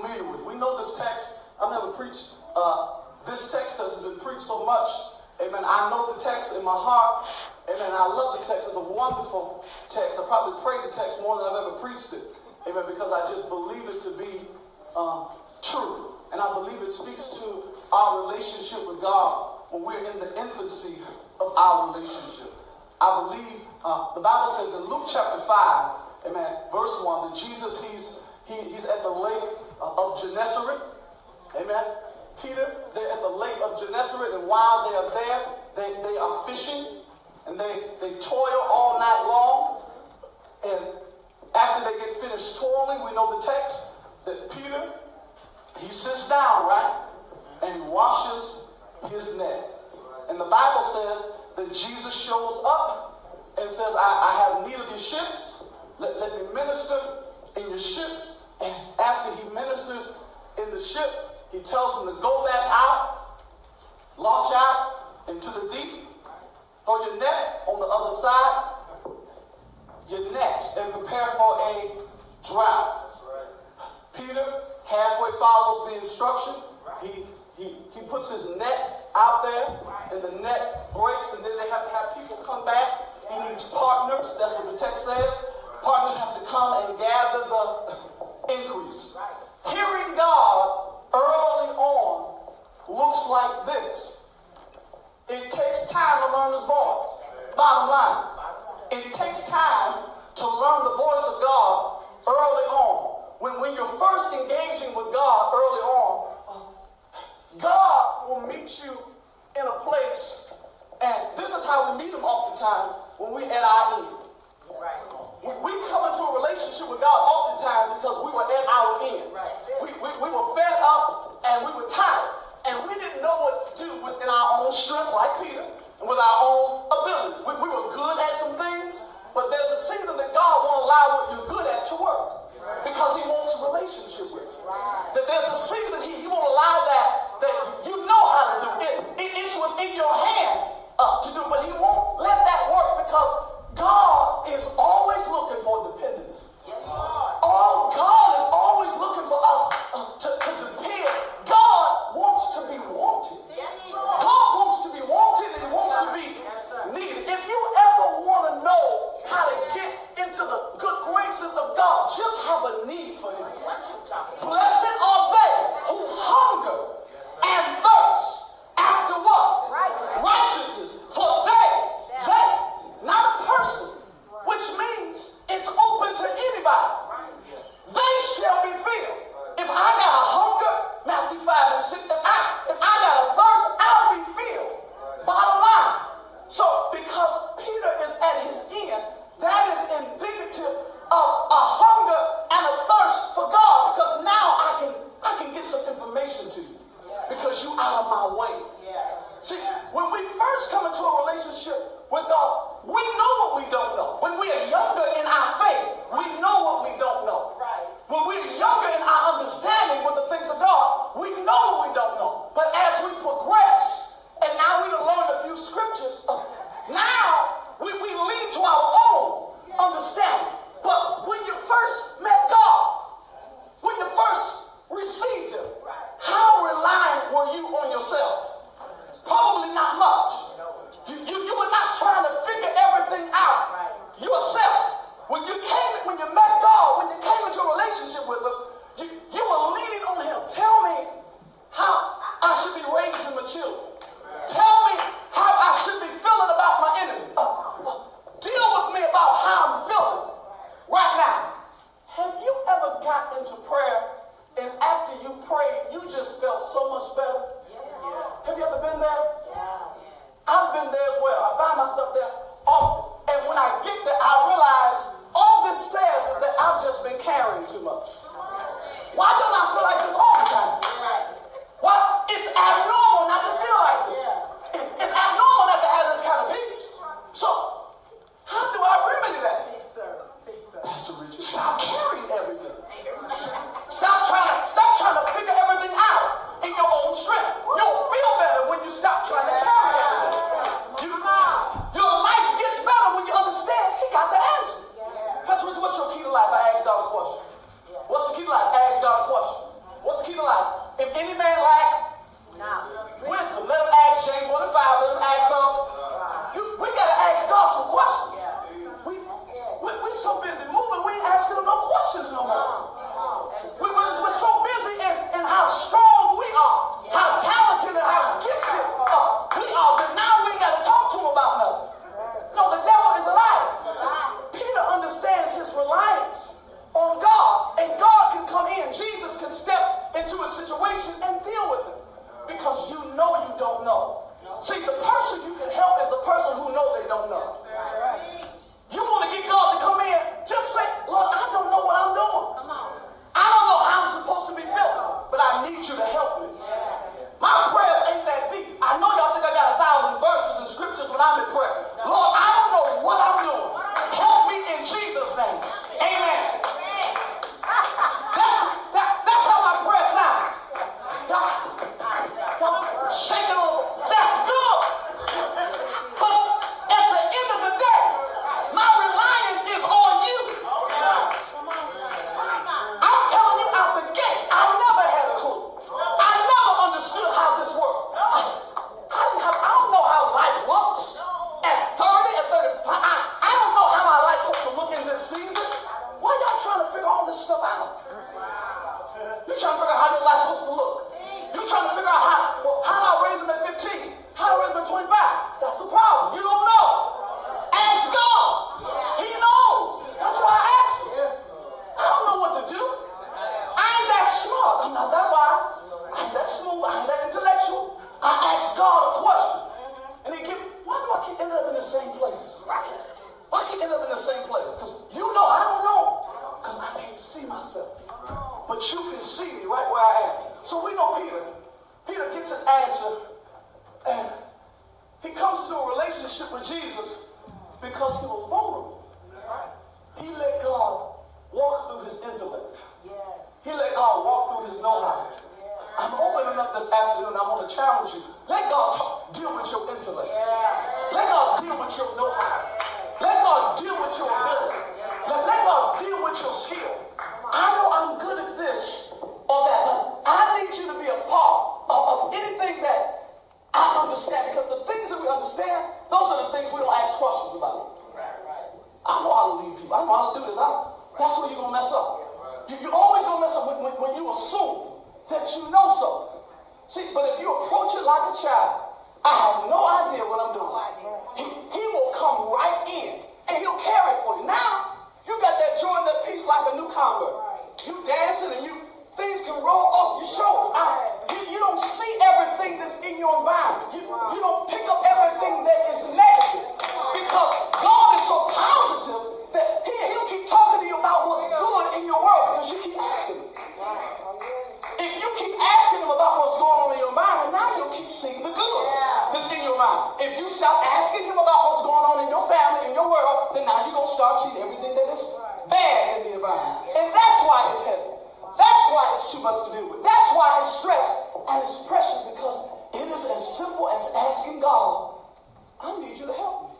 familiar with. We know this text. I've never preached uh, this text has been preached so much. Amen. I know the text in my heart. Amen. I love the text. It's a wonderful text. I probably prayed the text more than I've ever preached it. Amen. Because I just believe it to be um, true. And I believe it speaks to our relationship with God when we're in the infancy of our relationship. I believe uh, the Bible says in Luke chapter 5, amen, verse 1, that Jesus, he's, he, he's at the lake of Gennesaret. Amen. Peter, they're at the lake of Gennesaret, and while they are there, they, they are fishing, and they, they toil all night long. And after they get finished toiling, we know the text that Peter, he sits down, right? And he washes his net. And the Bible says that Jesus shows up and says, I, I have need of your ships. Let, let me minister in your ships. And after he ship, he tells them to go back out, launch out into the deep, throw your net on the other side, your nets, and prepare for a drought. Peter halfway follows the instruction. He, he, he puts his net out there, and the net breaks, and then they have to have people come back. He needs partners. That's what the text says. Partners have to come and gather the increase. Hearing God looks like this. It takes time to learn his voice. Bottom line. It takes time to learn the voice of God early on. When, when you're first engaging with God early on, God will meet you in a place, and this is how we meet him oftentimes when we're at our end. Right. We come into a relationship with God oftentimes because we were at our end. Right. We, we, we were fed up and we were tired. And we didn't know what to do within our own strength, like Peter, and with our own ability. We, we were good at some things, just have a need for Him. Been there? Yeah. I've been there as well. I find myself there often. And when I get there, I realize all this says is that I've just been carrying too much. Why don't trying to figure out how your life supposed to look. You're trying to figure out how, well, how do I raise them at 15? How do I raise them at 25? That's the problem. You don't know. Ask God. He knows. That's why I asked him. I don't know what to do. I ain't that smart. I'm not that wise. I ain't that smooth. I ain't that intellectual. I asked God a question. And he give why do I keep ending up in the same place? Why I keep ending up in the same place? Because you know I don't see myself. But you can see me right where I am. So we know Peter. Peter gets his answer and he comes to a relationship with Jesus because he was vulnerable. He let God walk through his intellect. He let God walk through his know-how. I'm opening up this afternoon. I want to challenge you. Let God talk, deal with your intellect. Let God deal with your know-how. Let God deal with your ability. Let, let God deal with your skill. I know I'm good at this or that, but I need you to be a part of, of anything that I understand because the things that we understand, those are the things we don't ask questions about. Right, right. I know how to lead people. I know how to do this. I, that's where you're going to mess up. You, you're always going to mess up when, when, when you assume that you know something. See, but if you approach it like a child, I have no idea what I'm doing. Then now you're going to start seeing everything that is bad in the environment. And that's why it's heavy. That's why it's too much to deal with. That's why it's stress and it's pressure because it is as simple as asking God, I need you to help